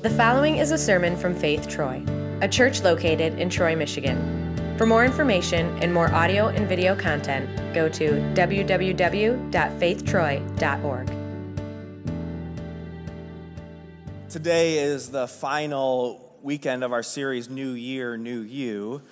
The following is a sermon from Faith Troy, a church located in Troy, Michigan. For more information and more audio and video content, go to www.faithtroy.org. Today is the final weekend of our series, New Year, New You.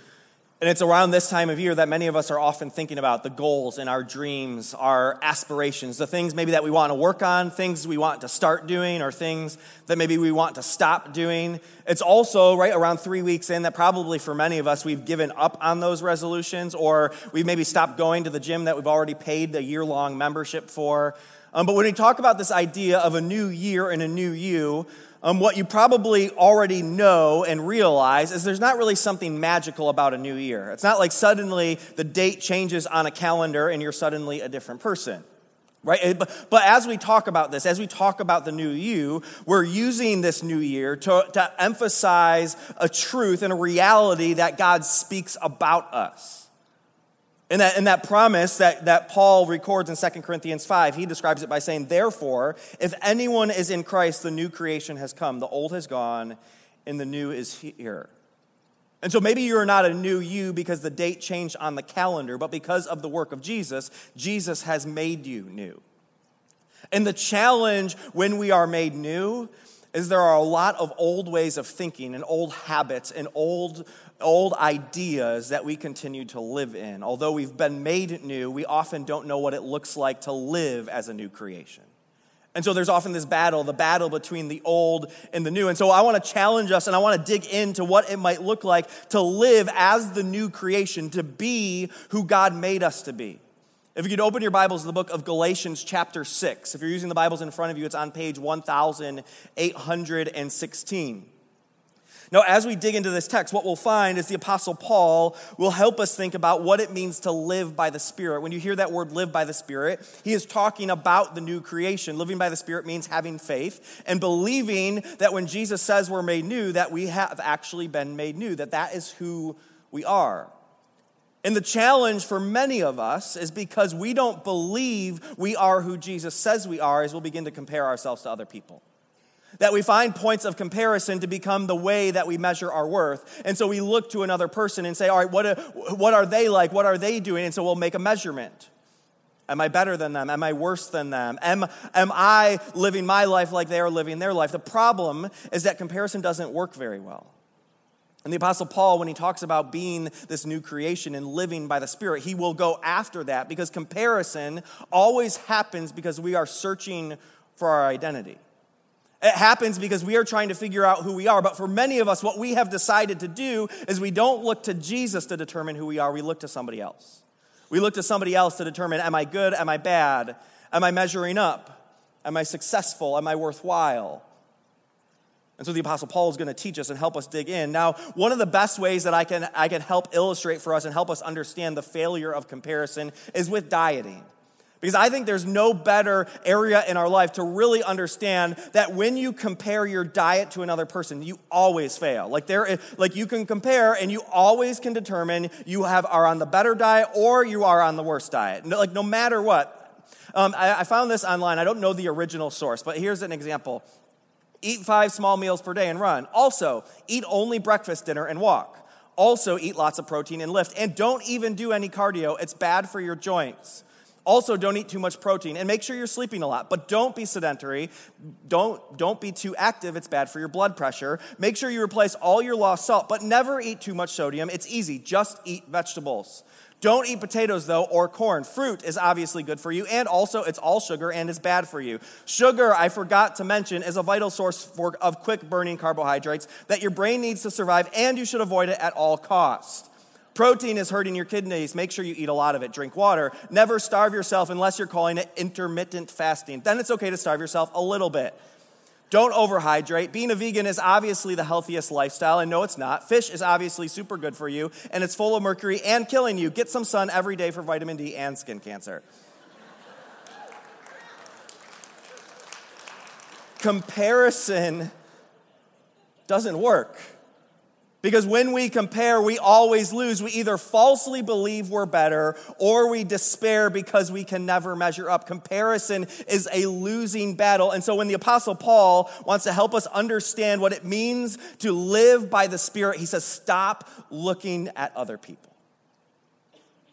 And it's around this time of year that many of us are often thinking about the goals and our dreams, our aspirations, the things maybe that we want to work on, things we want to start doing, or things that maybe we want to stop doing. It's also right around three weeks in that probably for many of us we've given up on those resolutions, or we've maybe stopped going to the gym that we've already paid the year long membership for. Um, but when we talk about this idea of a new year and a new you, um, what you probably already know and realize is there's not really something magical about a new year. It's not like suddenly the date changes on a calendar and you're suddenly a different person. Right? But, but as we talk about this, as we talk about the new you, we're using this new year to, to emphasize a truth and a reality that God speaks about us. In that, in that promise that, that Paul records in 2 Corinthians 5, he describes it by saying, Therefore, if anyone is in Christ, the new creation has come. The old has gone, and the new is here. And so maybe you're not a new you because the date changed on the calendar, but because of the work of Jesus, Jesus has made you new. And the challenge when we are made new is there are a lot of old ways of thinking and old habits and old old ideas that we continue to live in. Although we've been made new, we often don't know what it looks like to live as a new creation. And so there's often this battle, the battle between the old and the new. And so I want to challenge us and I want to dig into what it might look like to live as the new creation, to be who God made us to be. If you could open your Bibles to the book of Galatians, chapter 6. If you're using the Bibles in front of you, it's on page 1816. Now, as we dig into this text, what we'll find is the Apostle Paul will help us think about what it means to live by the Spirit. When you hear that word live by the Spirit, he is talking about the new creation. Living by the Spirit means having faith and believing that when Jesus says we're made new, that we have actually been made new, that that is who we are. And the challenge for many of us is because we don't believe we are who Jesus says we are, as we'll begin to compare ourselves to other people that we find points of comparison to become the way that we measure our worth. And so we look to another person and say, all right, what, uh, what are they like? What are they doing? And so we'll make a measurement. Am I better than them? Am I worse than them? Am, am I living my life like they are living their life? The problem is that comparison doesn't work very well. And the Apostle Paul, when he talks about being this new creation and living by the Spirit, he will go after that because comparison always happens because we are searching for our identity. It happens because we are trying to figure out who we are. But for many of us, what we have decided to do is we don't look to Jesus to determine who we are, we look to somebody else. We look to somebody else to determine am I good? Am I bad? Am I measuring up? Am I successful? Am I worthwhile? And so the Apostle Paul is going to teach us and help us dig in. Now, one of the best ways that I can, I can help illustrate for us and help us understand the failure of comparison is with dieting. Because I think there's no better area in our life to really understand that when you compare your diet to another person, you always fail. Like there, like you can compare and you always can determine you have are on the better diet or you are on the worst diet. Like no matter what. Um, I, I found this online. I don't know the original source, but here's an example. Eat five small meals per day and run. Also, eat only breakfast, dinner, and walk. Also, eat lots of protein and lift. And don't even do any cardio. It's bad for your joints. Also, don't eat too much protein and make sure you're sleeping a lot, but don't be sedentary. Don't, don't be too active, it's bad for your blood pressure. Make sure you replace all your lost salt, but never eat too much sodium. It's easy, just eat vegetables. Don't eat potatoes though or corn. Fruit is obviously good for you, and also it's all sugar and is bad for you. Sugar, I forgot to mention, is a vital source for, of quick burning carbohydrates that your brain needs to survive, and you should avoid it at all costs. Protein is hurting your kidneys. Make sure you eat a lot of it. Drink water. Never starve yourself unless you're calling it intermittent fasting. Then it's okay to starve yourself a little bit. Don't overhydrate. Being a vegan is obviously the healthiest lifestyle, and no, it's not. Fish is obviously super good for you, and it's full of mercury and killing you. Get some sun every day for vitamin D and skin cancer. Comparison doesn't work. Because when we compare, we always lose. We either falsely believe we're better or we despair because we can never measure up. Comparison is a losing battle. And so when the Apostle Paul wants to help us understand what it means to live by the Spirit, he says, stop looking at other people.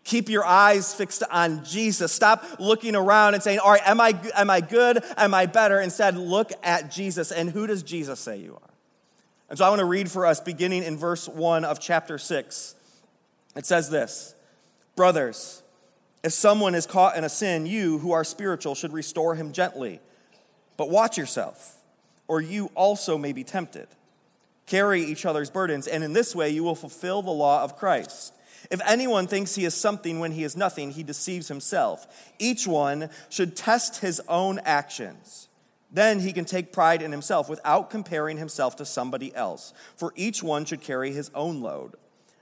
Keep your eyes fixed on Jesus. Stop looking around and saying, All right, am I, am I good? Am I better? Instead, look at Jesus. And who does Jesus say you are? And so I want to read for us beginning in verse 1 of chapter 6. It says this Brothers, if someone is caught in a sin, you who are spiritual should restore him gently. But watch yourself, or you also may be tempted. Carry each other's burdens, and in this way you will fulfill the law of Christ. If anyone thinks he is something when he is nothing, he deceives himself. Each one should test his own actions. Then he can take pride in himself without comparing himself to somebody else, for each one should carry his own load.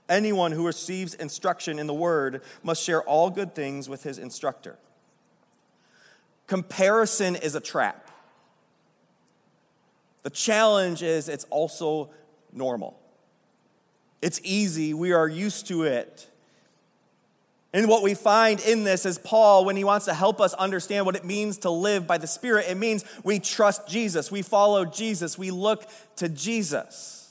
Anyone who receives instruction in the word must share all good things with his instructor. Comparison is a trap. The challenge is it's also normal. It's easy, we are used to it. And what we find in this is Paul, when he wants to help us understand what it means to live by the Spirit, it means we trust Jesus, we follow Jesus, we look to Jesus.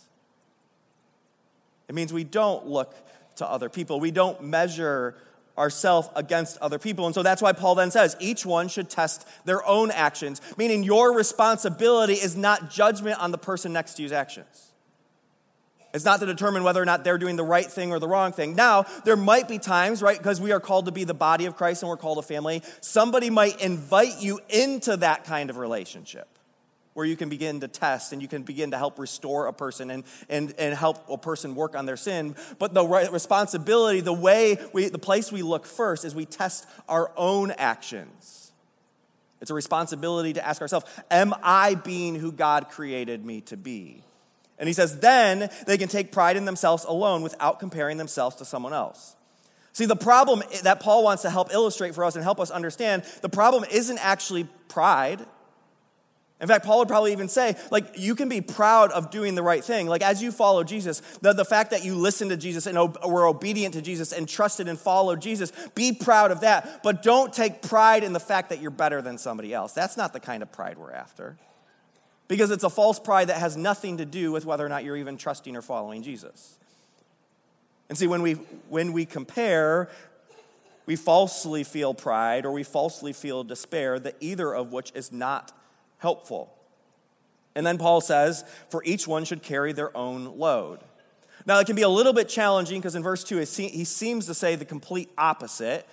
It means we don't look to other people, we don't measure ourselves against other people. And so that's why Paul then says each one should test their own actions, meaning your responsibility is not judgment on the person next to you's actions. It's not to determine whether or not they're doing the right thing or the wrong thing. Now, there might be times, right, because we are called to be the body of Christ and we're called a family, somebody might invite you into that kind of relationship where you can begin to test and you can begin to help restore a person and, and, and help a person work on their sin. But the responsibility, the way we, the place we look first is we test our own actions. It's a responsibility to ask ourselves, am I being who God created me to be? And he says, then they can take pride in themselves alone without comparing themselves to someone else. See, the problem that Paul wants to help illustrate for us and help us understand, the problem isn't actually pride. In fact, Paul would probably even say, like, you can be proud of doing the right thing. Like, as you follow Jesus, the, the fact that you listened to Jesus and ob- were obedient to Jesus and trusted and followed Jesus, be proud of that. But don't take pride in the fact that you're better than somebody else. That's not the kind of pride we're after because it's a false pride that has nothing to do with whether or not you're even trusting or following Jesus. And see, when we, when we compare, we falsely feel pride or we falsely feel despair, that either of which is not helpful. And then Paul says, for each one should carry their own load. Now, it can be a little bit challenging because in verse 2, he seems to say the complete opposite.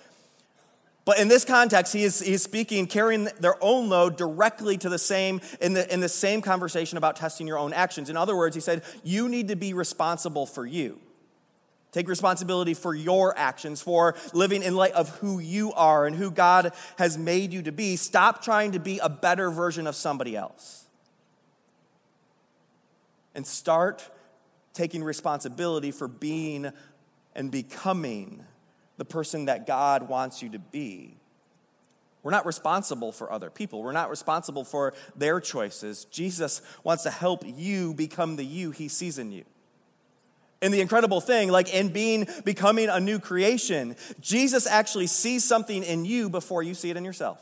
But in this context, he is, he is speaking, carrying their own load directly to the same, in the, in the same conversation about testing your own actions. In other words, he said, You need to be responsible for you. Take responsibility for your actions, for living in light of who you are and who God has made you to be. Stop trying to be a better version of somebody else. And start taking responsibility for being and becoming the person that God wants you to be. We're not responsible for other people. We're not responsible for their choices. Jesus wants to help you become the you he sees in you. And the incredible thing, like in being becoming a new creation, Jesus actually sees something in you before you see it in yourself.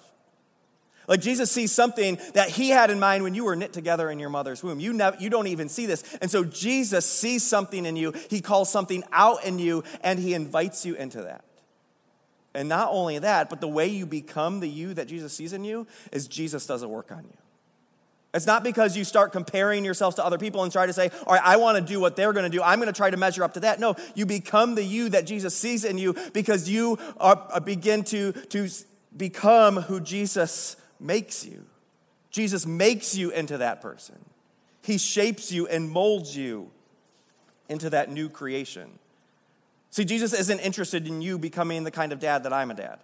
Like Jesus sees something that he had in mind when you were knit together in your mother's womb. You, you don't even see this. And so Jesus sees something in you. He calls something out in you and he invites you into that. And not only that, but the way you become the you that Jesus sees in you is Jesus does a work on you. It's not because you start comparing yourselves to other people and try to say, all right, I want to do what they're going to do. I'm going to try to measure up to that. No, you become the you that Jesus sees in you because you are, uh, begin to, to become who Jesus makes you. Jesus makes you into that person. He shapes you and molds you into that new creation. See, Jesus isn't interested in you becoming the kind of dad that I'm a dad.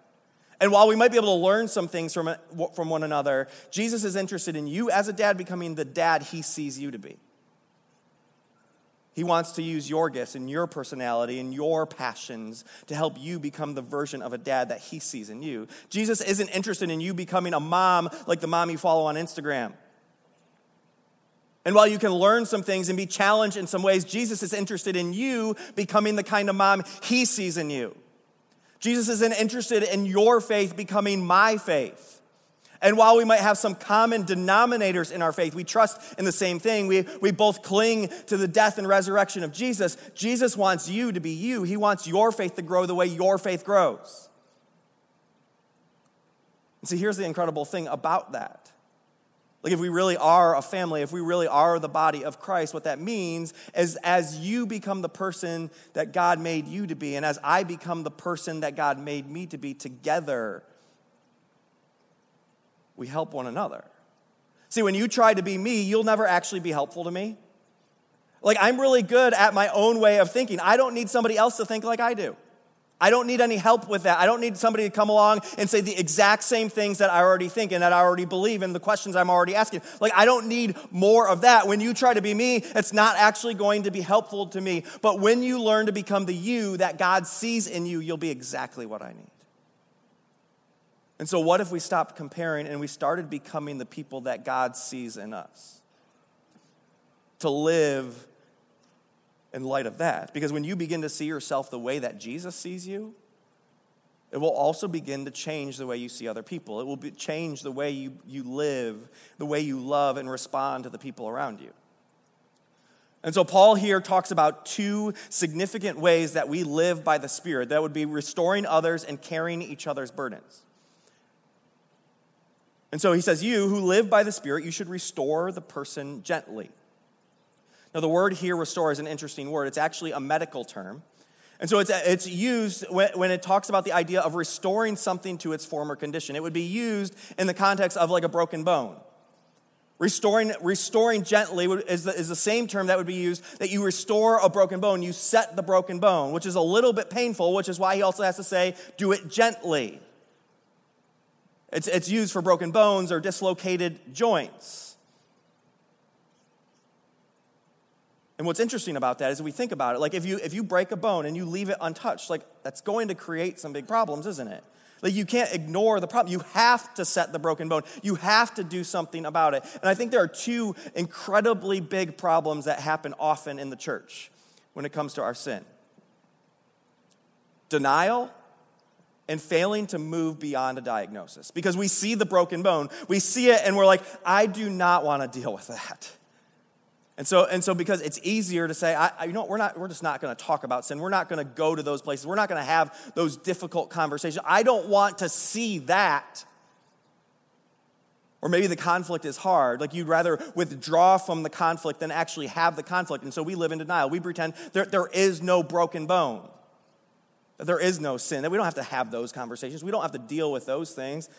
And while we might be able to learn some things from, from one another, Jesus is interested in you as a dad becoming the dad he sees you to be. He wants to use your gifts and your personality and your passions to help you become the version of a dad that he sees in you. Jesus isn't interested in you becoming a mom like the mom you follow on Instagram. And while you can learn some things and be challenged in some ways, Jesus is interested in you becoming the kind of mom he sees in you. Jesus isn't interested in your faith becoming my faith. And while we might have some common denominators in our faith, we trust in the same thing. We, we both cling to the death and resurrection of Jesus. Jesus wants you to be you. He wants your faith to grow the way your faith grows. And see, here's the incredible thing about that. Like, if we really are a family, if we really are the body of Christ, what that means is as you become the person that God made you to be, and as I become the person that God made me to be, together, we help one another. See, when you try to be me, you'll never actually be helpful to me. Like, I'm really good at my own way of thinking. I don't need somebody else to think like I do. I don't need any help with that. I don't need somebody to come along and say the exact same things that I already think and that I already believe and the questions I'm already asking. Like, I don't need more of that. When you try to be me, it's not actually going to be helpful to me. But when you learn to become the you that God sees in you, you'll be exactly what I need. And so, what if we stopped comparing and we started becoming the people that God sees in us? To live in light of that. Because when you begin to see yourself the way that Jesus sees you, it will also begin to change the way you see other people. It will be, change the way you, you live, the way you love and respond to the people around you. And so, Paul here talks about two significant ways that we live by the Spirit that would be restoring others and carrying each other's burdens. And so he says, You who live by the Spirit, you should restore the person gently. Now, the word here, restore, is an interesting word. It's actually a medical term. And so it's, it's used when, when it talks about the idea of restoring something to its former condition. It would be used in the context of like a broken bone. Restoring, restoring gently is the, is the same term that would be used that you restore a broken bone, you set the broken bone, which is a little bit painful, which is why he also has to say, do it gently. It's, it's used for broken bones or dislocated joints. And what's interesting about that is we think about it, like if you if you break a bone and you leave it untouched, like that's going to create some big problems, isn't it? Like you can't ignore the problem. You have to set the broken bone. You have to do something about it. And I think there are two incredibly big problems that happen often in the church when it comes to our sin. Denial and failing to move beyond a diagnosis because we see the broken bone, we see it, and we're like, I do not want to deal with that. And so, and so because it's easier to say, I, I, you know, we're not, we're just not going to talk about sin. We're not going to go to those places. We're not going to have those difficult conversations. I don't want to see that. Or maybe the conflict is hard. Like you'd rather withdraw from the conflict than actually have the conflict. And so we live in denial. We pretend there, there is no broken bone that there is no sin, that we don't have to have those conversations. We don't have to deal with those things.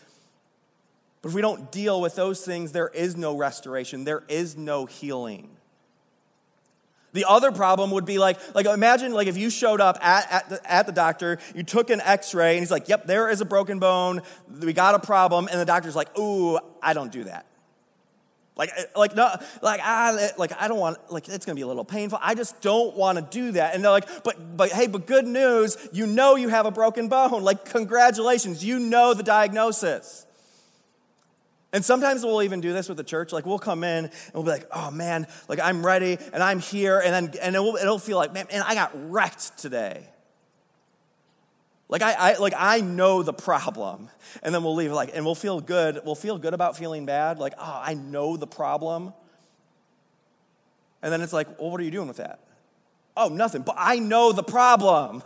But if we don't deal with those things, there is no restoration, there is no healing. The other problem would be like, like imagine like if you showed up at, at, the, at the doctor, you took an x-ray, and he's like, yep, there is a broken bone, we got a problem, and the doctor's like, ooh, I don't do that. Like, eh, like, no, like, I, eh, like, I don't want, like, it's gonna be a little painful. I just don't wanna do that. And they're like, but, but hey, but good news, you know you have a broken bone. Like, congratulations, you know the diagnosis. And sometimes we'll even do this with the church. Like, we'll come in and we'll be like, oh man, like, I'm ready and I'm here. And then, and it will, it'll feel like, man, man, I got wrecked today. Like I, I, like I know the problem, and then we'll leave like, and we'll feel good. We'll feel good about feeling bad. Like, oh, I know the problem. And then it's like, well, what are you doing with that? Oh, nothing. But I know the problem.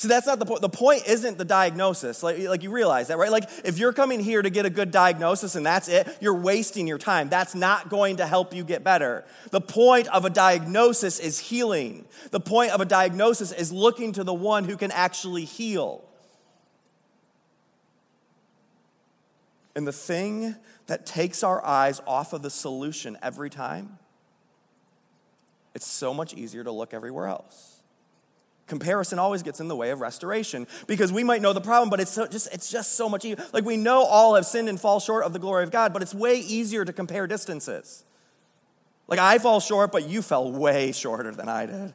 See, that's not the point. The point isn't the diagnosis. Like, like you realize that, right? Like, if you're coming here to get a good diagnosis and that's it, you're wasting your time. That's not going to help you get better. The point of a diagnosis is healing. The point of a diagnosis is looking to the one who can actually heal. And the thing that takes our eyes off of the solution every time, it's so much easier to look everywhere else. Comparison always gets in the way of restoration because we might know the problem, but it's so, just it's just so much easier. Like we know all have sinned and fall short of the glory of God, but it's way easier to compare distances. Like I fall short, but you fell way shorter than I did.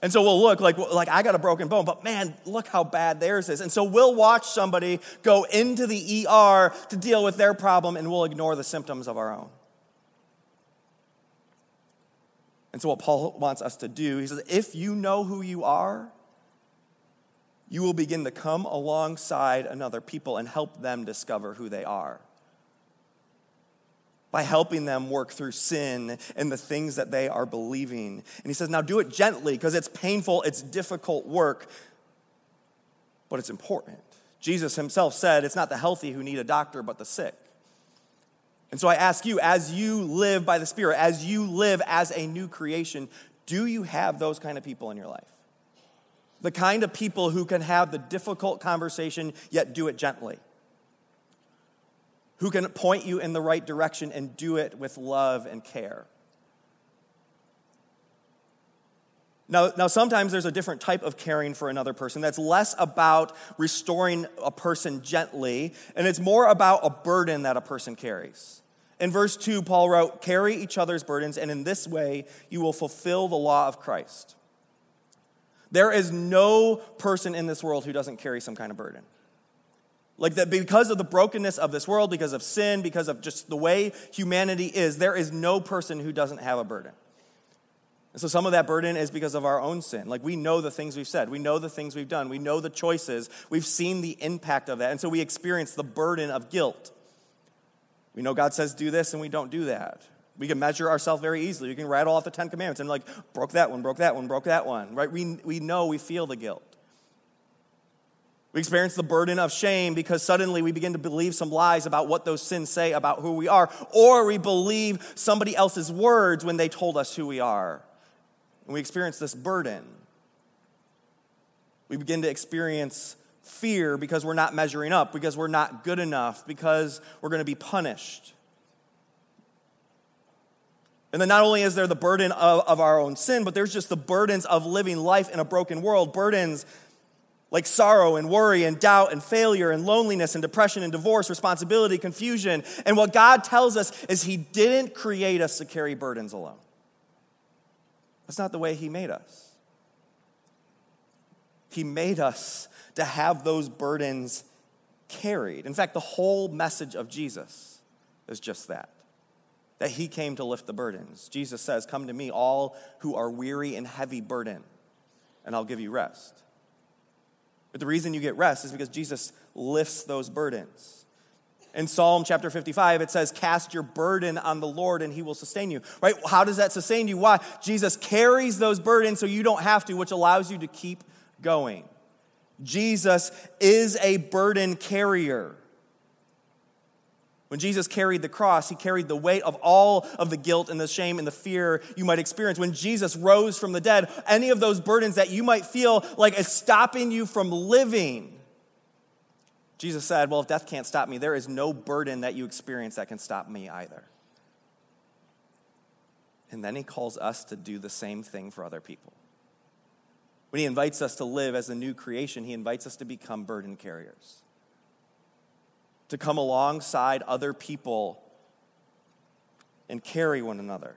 And so we'll look like, like I got a broken bone, but man, look how bad theirs is. And so we'll watch somebody go into the ER to deal with their problem and we'll ignore the symptoms of our own. And so what Paul wants us to do, he says, if you know who you are, you will begin to come alongside another people and help them discover who they are by helping them work through sin and the things that they are believing. And he says, now do it gently because it's painful, it's difficult work, but it's important. Jesus himself said, it's not the healthy who need a doctor, but the sick. And so I ask you, as you live by the Spirit, as you live as a new creation, do you have those kind of people in your life? The kind of people who can have the difficult conversation yet do it gently who can point you in the right direction and do it with love and care. Now, now, sometimes there's a different type of caring for another person that's less about restoring a person gently, and it's more about a burden that a person carries. In verse 2, Paul wrote, Carry each other's burdens, and in this way you will fulfill the law of Christ. There is no person in this world who doesn't carry some kind of burden. Like that because of the brokenness of this world, because of sin, because of just the way humanity is, there is no person who doesn't have a burden. And so some of that burden is because of our own sin. Like we know the things we've said, we know the things we've done, we know the choices, we've seen the impact of that. And so we experience the burden of guilt. We know God says do this and we don't do that. We can measure ourselves very easily. We can rattle off the Ten Commandments and like, broke that one, broke that one, broke that one, right? We, we know, we feel the guilt. We experience the burden of shame because suddenly we begin to believe some lies about what those sins say about who we are, or we believe somebody else's words when they told us who we are. And we experience this burden. We begin to experience fear because we're not measuring up, because we're not good enough, because we're going to be punished. And then not only is there the burden of, of our own sin, but there's just the burdens of living life in a broken world, burdens like sorrow and worry and doubt and failure and loneliness and depression and divorce, responsibility, confusion. And what God tells us is He didn't create us to carry burdens alone. That's not the way He made us. He made us to have those burdens carried. In fact, the whole message of Jesus is just that that He came to lift the burdens. Jesus says, Come to me, all who are weary and heavy burden, and I'll give you rest. But the reason you get rest is because Jesus lifts those burdens. In Psalm chapter 55, it says, Cast your burden on the Lord and he will sustain you. Right? How does that sustain you? Why? Jesus carries those burdens so you don't have to, which allows you to keep going. Jesus is a burden carrier. When Jesus carried the cross, he carried the weight of all of the guilt and the shame and the fear you might experience. When Jesus rose from the dead, any of those burdens that you might feel like is stopping you from living, Jesus said, Well, if death can't stop me, there is no burden that you experience that can stop me either. And then he calls us to do the same thing for other people. When he invites us to live as a new creation, he invites us to become burden carriers to come alongside other people and carry one another.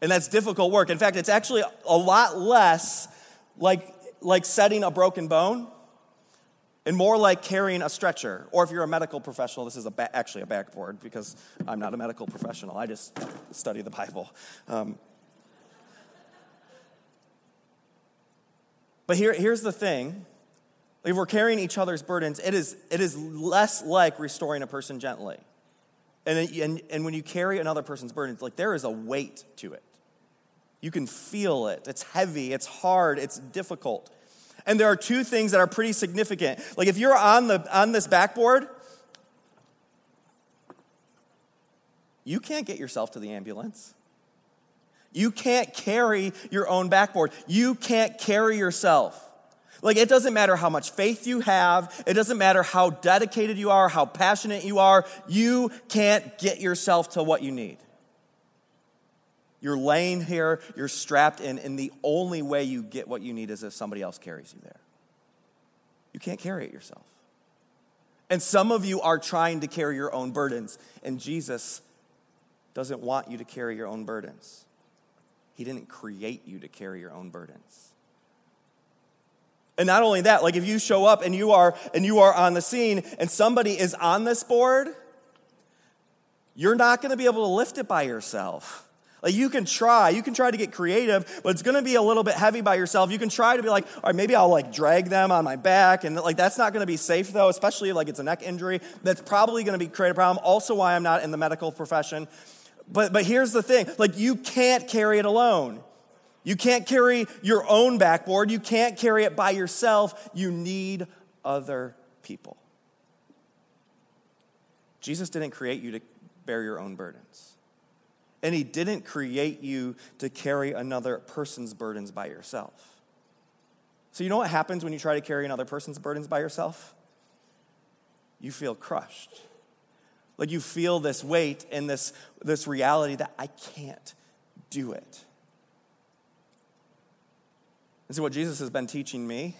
And that's difficult work. In fact, it's actually a lot less like, like setting a broken bone and more like carrying a stretcher. Or if you're a medical professional, this is a ba- actually a backboard because I'm not a medical professional. I just study the Bible. Um, but here, here's the thing if we're carrying each other's burdens, it is, it is less like restoring a person gently. And, and, and when you carry another person's burdens, like there is a weight to it. You can feel it. It's heavy, it's hard, it's difficult. And there are two things that are pretty significant. Like if you're on, the, on this backboard, you can't get yourself to the ambulance. You can't carry your own backboard. You can't carry yourself. Like, it doesn't matter how much faith you have, it doesn't matter how dedicated you are, how passionate you are, you can't get yourself to what you need. You're laying here, you're strapped in, and the only way you get what you need is if somebody else carries you there. You can't carry it yourself. And some of you are trying to carry your own burdens, and Jesus doesn't want you to carry your own burdens. He didn't create you to carry your own burdens. And not only that, like if you show up and you are and you are on the scene and somebody is on this board, you're not going to be able to lift it by yourself. Like you can try, you can try to get creative, but it's gonna be a little bit heavy by yourself. You can try to be like, all right, maybe I'll like drag them on my back, and like that's not gonna be safe though, especially like it's a neck injury. That's probably gonna be create a problem. Also, why I'm not in the medical profession. But but here's the thing: like you can't carry it alone. You can't carry your own backboard. You can't carry it by yourself. You need other people. Jesus didn't create you to bear your own burdens. And He didn't create you to carry another person's burdens by yourself. So, you know what happens when you try to carry another person's burdens by yourself? You feel crushed. Like you feel this weight and this, this reality that I can't do it. And so, what Jesus has been teaching me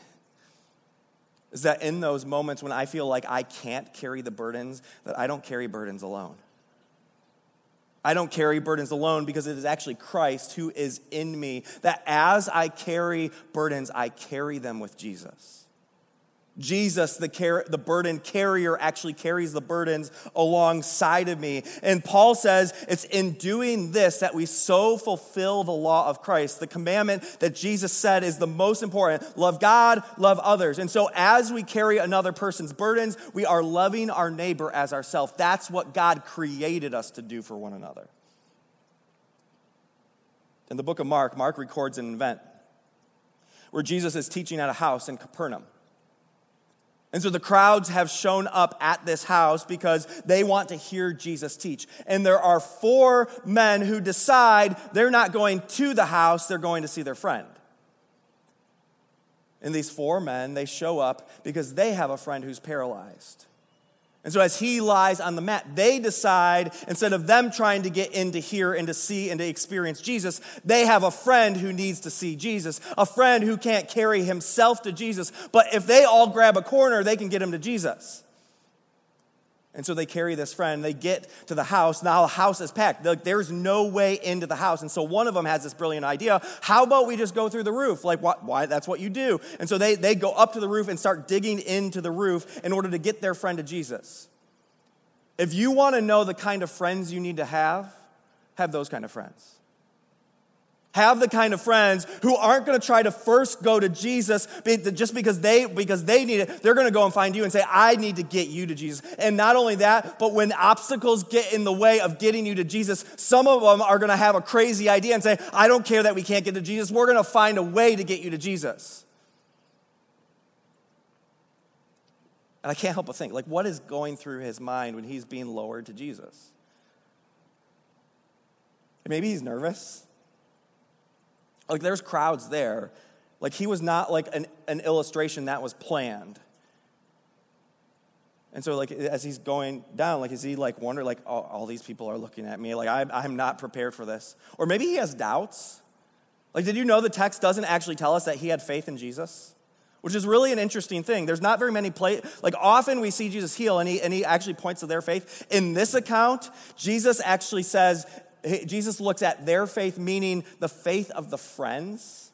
is that in those moments when I feel like I can't carry the burdens, that I don't carry burdens alone. I don't carry burdens alone because it is actually Christ who is in me. That as I carry burdens, I carry them with Jesus. Jesus, the, car- the burden carrier, actually carries the burdens alongside of me. And Paul says it's in doing this that we so fulfill the law of Christ. The commandment that Jesus said is the most important love God, love others. And so as we carry another person's burdens, we are loving our neighbor as ourselves. That's what God created us to do for one another. In the book of Mark, Mark records an event where Jesus is teaching at a house in Capernaum. And so the crowds have shown up at this house because they want to hear Jesus teach. And there are four men who decide they're not going to the house, they're going to see their friend. And these four men, they show up because they have a friend who's paralyzed. And so, as he lies on the mat, they decide, instead of them trying to get in to hear and to see and to experience Jesus, they have a friend who needs to see Jesus, a friend who can't carry himself to Jesus. But if they all grab a corner, they can get him to Jesus. And so they carry this friend, they get to the house. Now the house is packed. There's no way into the house. And so one of them has this brilliant idea. How about we just go through the roof? Like, why? why? That's what you do. And so they, they go up to the roof and start digging into the roof in order to get their friend to Jesus. If you want to know the kind of friends you need to have, have those kind of friends. Have the kind of friends who aren't going to try to first go to Jesus just because they because they need it. They're going to go and find you and say, "I need to get you to Jesus." And not only that, but when obstacles get in the way of getting you to Jesus, some of them are going to have a crazy idea and say, "I don't care that we can't get to Jesus. We're going to find a way to get you to Jesus." And I can't help but think, like, what is going through his mind when he's being lowered to Jesus? Maybe he's nervous. Like there's crowds there. Like he was not like an, an illustration that was planned. And so, like, as he's going down, like, is he like wonder, like, oh, all these people are looking at me? Like, I, I'm not prepared for this. Or maybe he has doubts. Like, did you know the text doesn't actually tell us that he had faith in Jesus? Which is really an interesting thing. There's not very many play like often we see Jesus heal and he and he actually points to their faith. In this account, Jesus actually says Jesus looks at their faith, meaning the faith of the friends.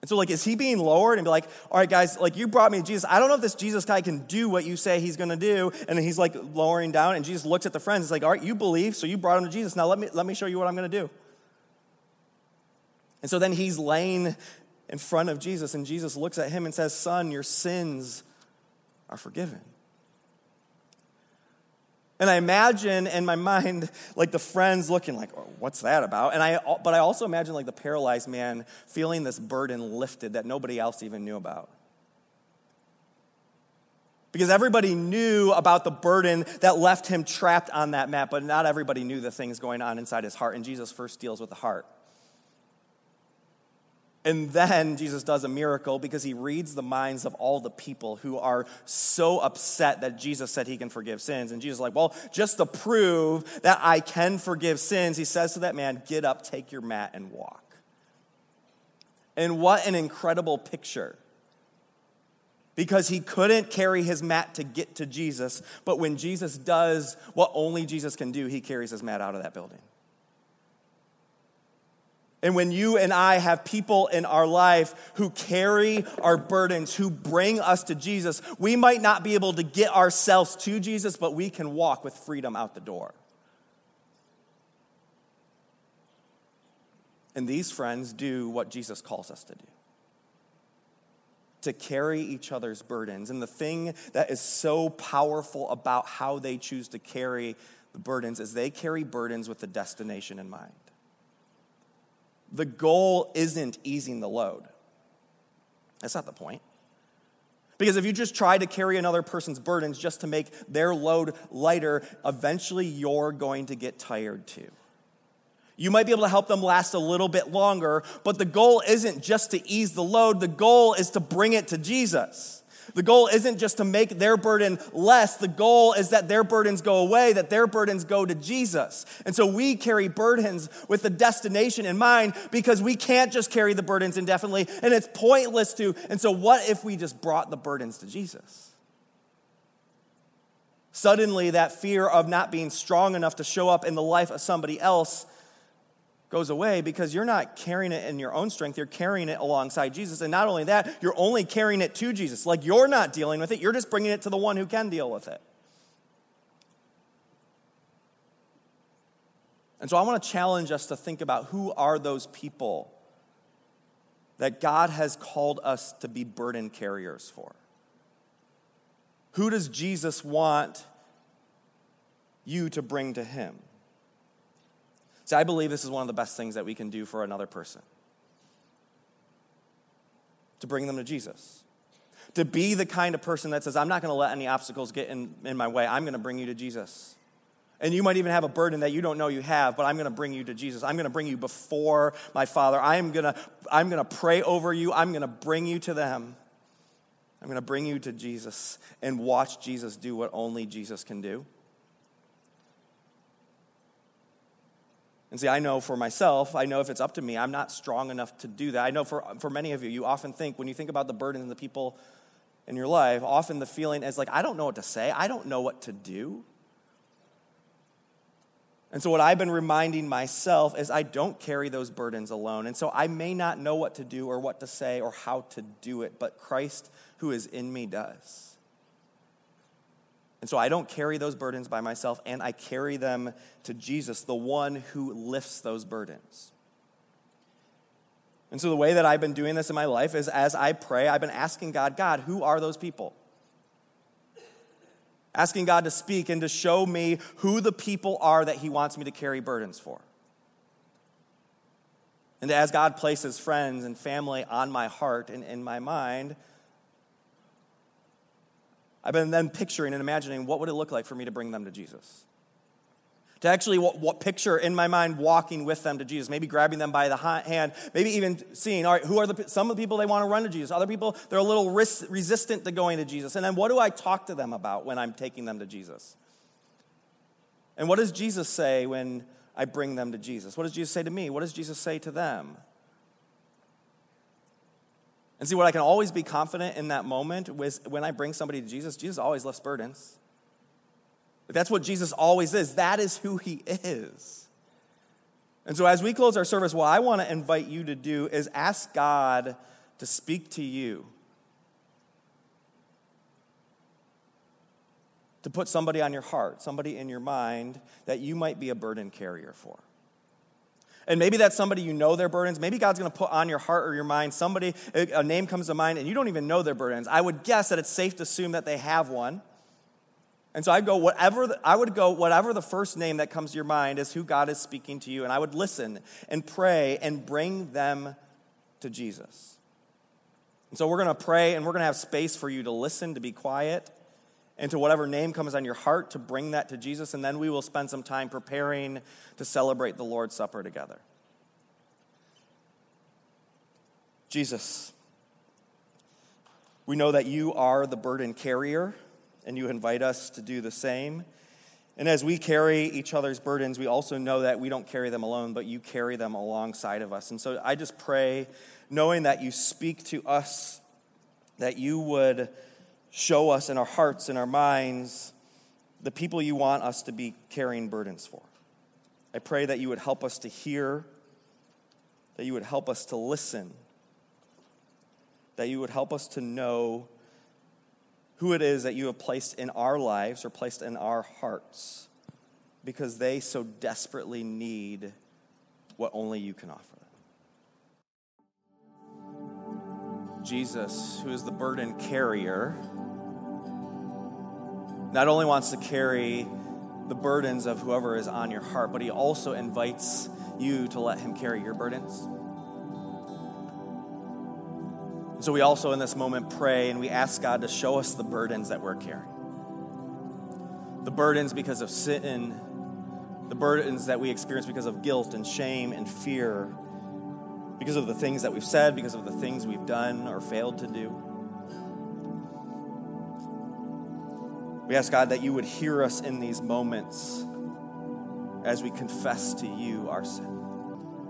And so, like, is he being lowered and be like, all right, guys, like, you brought me Jesus. I don't know if this Jesus guy can do what you say he's going to do. And then he's like lowering down, and Jesus looks at the friends. He's like, all right, you believe, so you brought him to Jesus. Now let me, let me show you what I'm going to do. And so then he's laying in front of Jesus, and Jesus looks at him and says, Son, your sins are forgiven. And I imagine in my mind, like the friends looking like, oh, what's that about? And I, but I also imagine like the paralyzed man feeling this burden lifted that nobody else even knew about. Because everybody knew about the burden that left him trapped on that mat, but not everybody knew the things going on inside his heart. And Jesus first deals with the heart. And then Jesus does a miracle because he reads the minds of all the people who are so upset that Jesus said he can forgive sins. And Jesus is like, well, just to prove that I can forgive sins, he says to that man, get up, take your mat, and walk. And what an incredible picture. Because he couldn't carry his mat to get to Jesus, but when Jesus does what only Jesus can do, he carries his mat out of that building. And when you and I have people in our life who carry our burdens, who bring us to Jesus, we might not be able to get ourselves to Jesus, but we can walk with freedom out the door. And these friends do what Jesus calls us to do to carry each other's burdens. And the thing that is so powerful about how they choose to carry the burdens is they carry burdens with the destination in mind. The goal isn't easing the load. That's not the point. Because if you just try to carry another person's burdens just to make their load lighter, eventually you're going to get tired too. You might be able to help them last a little bit longer, but the goal isn't just to ease the load, the goal is to bring it to Jesus. The goal isn't just to make their burden less. The goal is that their burdens go away, that their burdens go to Jesus. And so we carry burdens with the destination in mind because we can't just carry the burdens indefinitely and it's pointless to. And so, what if we just brought the burdens to Jesus? Suddenly, that fear of not being strong enough to show up in the life of somebody else goes away because you're not carrying it in your own strength, you're carrying it alongside Jesus. And not only that, you're only carrying it to Jesus. Like you're not dealing with it, you're just bringing it to the one who can deal with it. And so I want to challenge us to think about who are those people that God has called us to be burden carriers for? Who does Jesus want you to bring to him? See, I believe this is one of the best things that we can do for another person to bring them to Jesus. To be the kind of person that says, I'm not going to let any obstacles get in, in my way. I'm going to bring you to Jesus. And you might even have a burden that you don't know you have, but I'm going to bring you to Jesus. I'm going to bring you before my Father. I'm going to, I'm going to pray over you. I'm going to bring you to them. I'm going to bring you to Jesus and watch Jesus do what only Jesus can do. And see, I know for myself, I know if it's up to me, I'm not strong enough to do that. I know for, for many of you, you often think, when you think about the burden and the people in your life, often the feeling is like, I don't know what to say, I don't know what to do. And so, what I've been reminding myself is I don't carry those burdens alone. And so, I may not know what to do or what to say or how to do it, but Christ who is in me does. And so I don't carry those burdens by myself, and I carry them to Jesus, the one who lifts those burdens. And so the way that I've been doing this in my life is as I pray, I've been asking God, God, who are those people? Asking God to speak and to show me who the people are that He wants me to carry burdens for. And as God places friends and family on my heart and in my mind, I've been then picturing and imagining what would it look like for me to bring them to Jesus. To actually what, what picture in my mind walking with them to Jesus, maybe grabbing them by the hand, maybe even seeing, all right, who are the, some of the people they want to run to Jesus? Other people, they're a little resistant to going to Jesus. And then what do I talk to them about when I'm taking them to Jesus? And what does Jesus say when I bring them to Jesus? What does Jesus say to me? What does Jesus say to them? And see, what I can always be confident in that moment was when I bring somebody to Jesus, Jesus always lifts burdens. That's what Jesus always is. That is who he is. And so, as we close our service, what I want to invite you to do is ask God to speak to you, to put somebody on your heart, somebody in your mind that you might be a burden carrier for. And maybe that's somebody you know their burdens. Maybe God's going to put on your heart or your mind somebody, a name comes to mind, and you don't even know their burdens. I would guess that it's safe to assume that they have one. And so I'd go whatever the, I would go whatever the first name that comes to your mind is who God is speaking to you, and I would listen and pray and bring them to Jesus. And so we're going to pray, and we're going to have space for you to listen, to be quiet, and to whatever name comes on your heart to bring that to Jesus, and then we will spend some time preparing to celebrate the Lord's Supper together. Jesus, we know that you are the burden carrier, and you invite us to do the same. And as we carry each other's burdens, we also know that we don't carry them alone, but you carry them alongside of us. And so I just pray, knowing that you speak to us, that you would show us in our hearts and our minds the people you want us to be carrying burdens for. I pray that you would help us to hear that you would help us to listen, that you would help us to know who it is that you have placed in our lives or placed in our hearts because they so desperately need what only you can offer Jesus, who is the burden carrier, not only wants to carry the burdens of whoever is on your heart, but he also invites you to let him carry your burdens. So we also in this moment pray and we ask God to show us the burdens that we're carrying. The burdens because of sin, the burdens that we experience because of guilt and shame and fear, because of the things that we've said, because of the things we've done or failed to do. We ask God that you would hear us in these moments as we confess to you our sin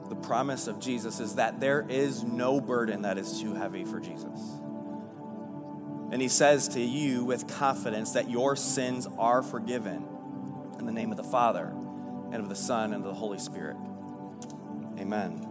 the promise of Jesus is that there is no burden that is too heavy for Jesus. And he says to you with confidence that your sins are forgiven in the name of the Father and of the Son and of the Holy Spirit. Amen.